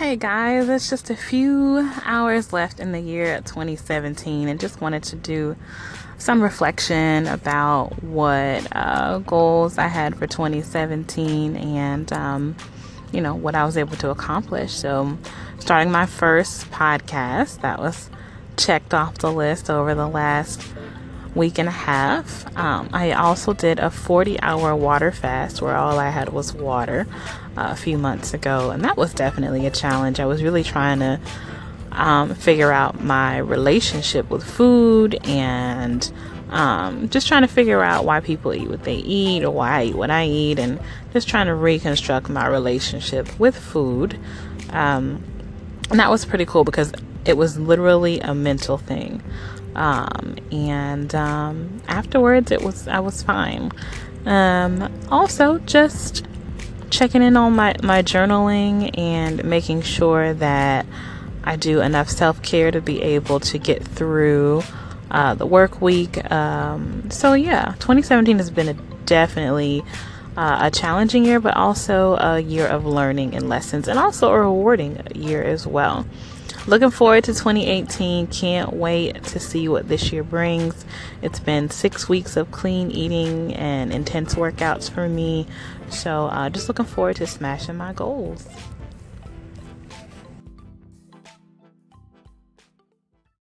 Hey guys, it's just a few hours left in the year 2017 and just wanted to do some reflection about what uh, goals I had for 2017 and, um, you know, what I was able to accomplish. So, starting my first podcast, that was checked off the list over the last week and a half. Um, I also did a 40 hour water fast where all I had was water uh, a few months ago, and that was definitely a challenge. I was really trying to um, figure out my relationship with food and um, just trying to figure out why people eat what they eat or why I eat what I eat, and just trying to reconstruct my relationship with food. Um, and that was pretty cool because it was literally a mental thing. Um, and um, afterwards, it was I was fine. Um, also, just checking in on my my journaling and making sure that I do enough self care to be able to get through uh, the work week. Um, so yeah, 2017 has been a definitely uh, a challenging year, but also a year of learning and lessons, and also a rewarding year as well. Looking forward to 2018. Can't wait to see what this year brings. It's been six weeks of clean eating and intense workouts for me. So, uh, just looking forward to smashing my goals.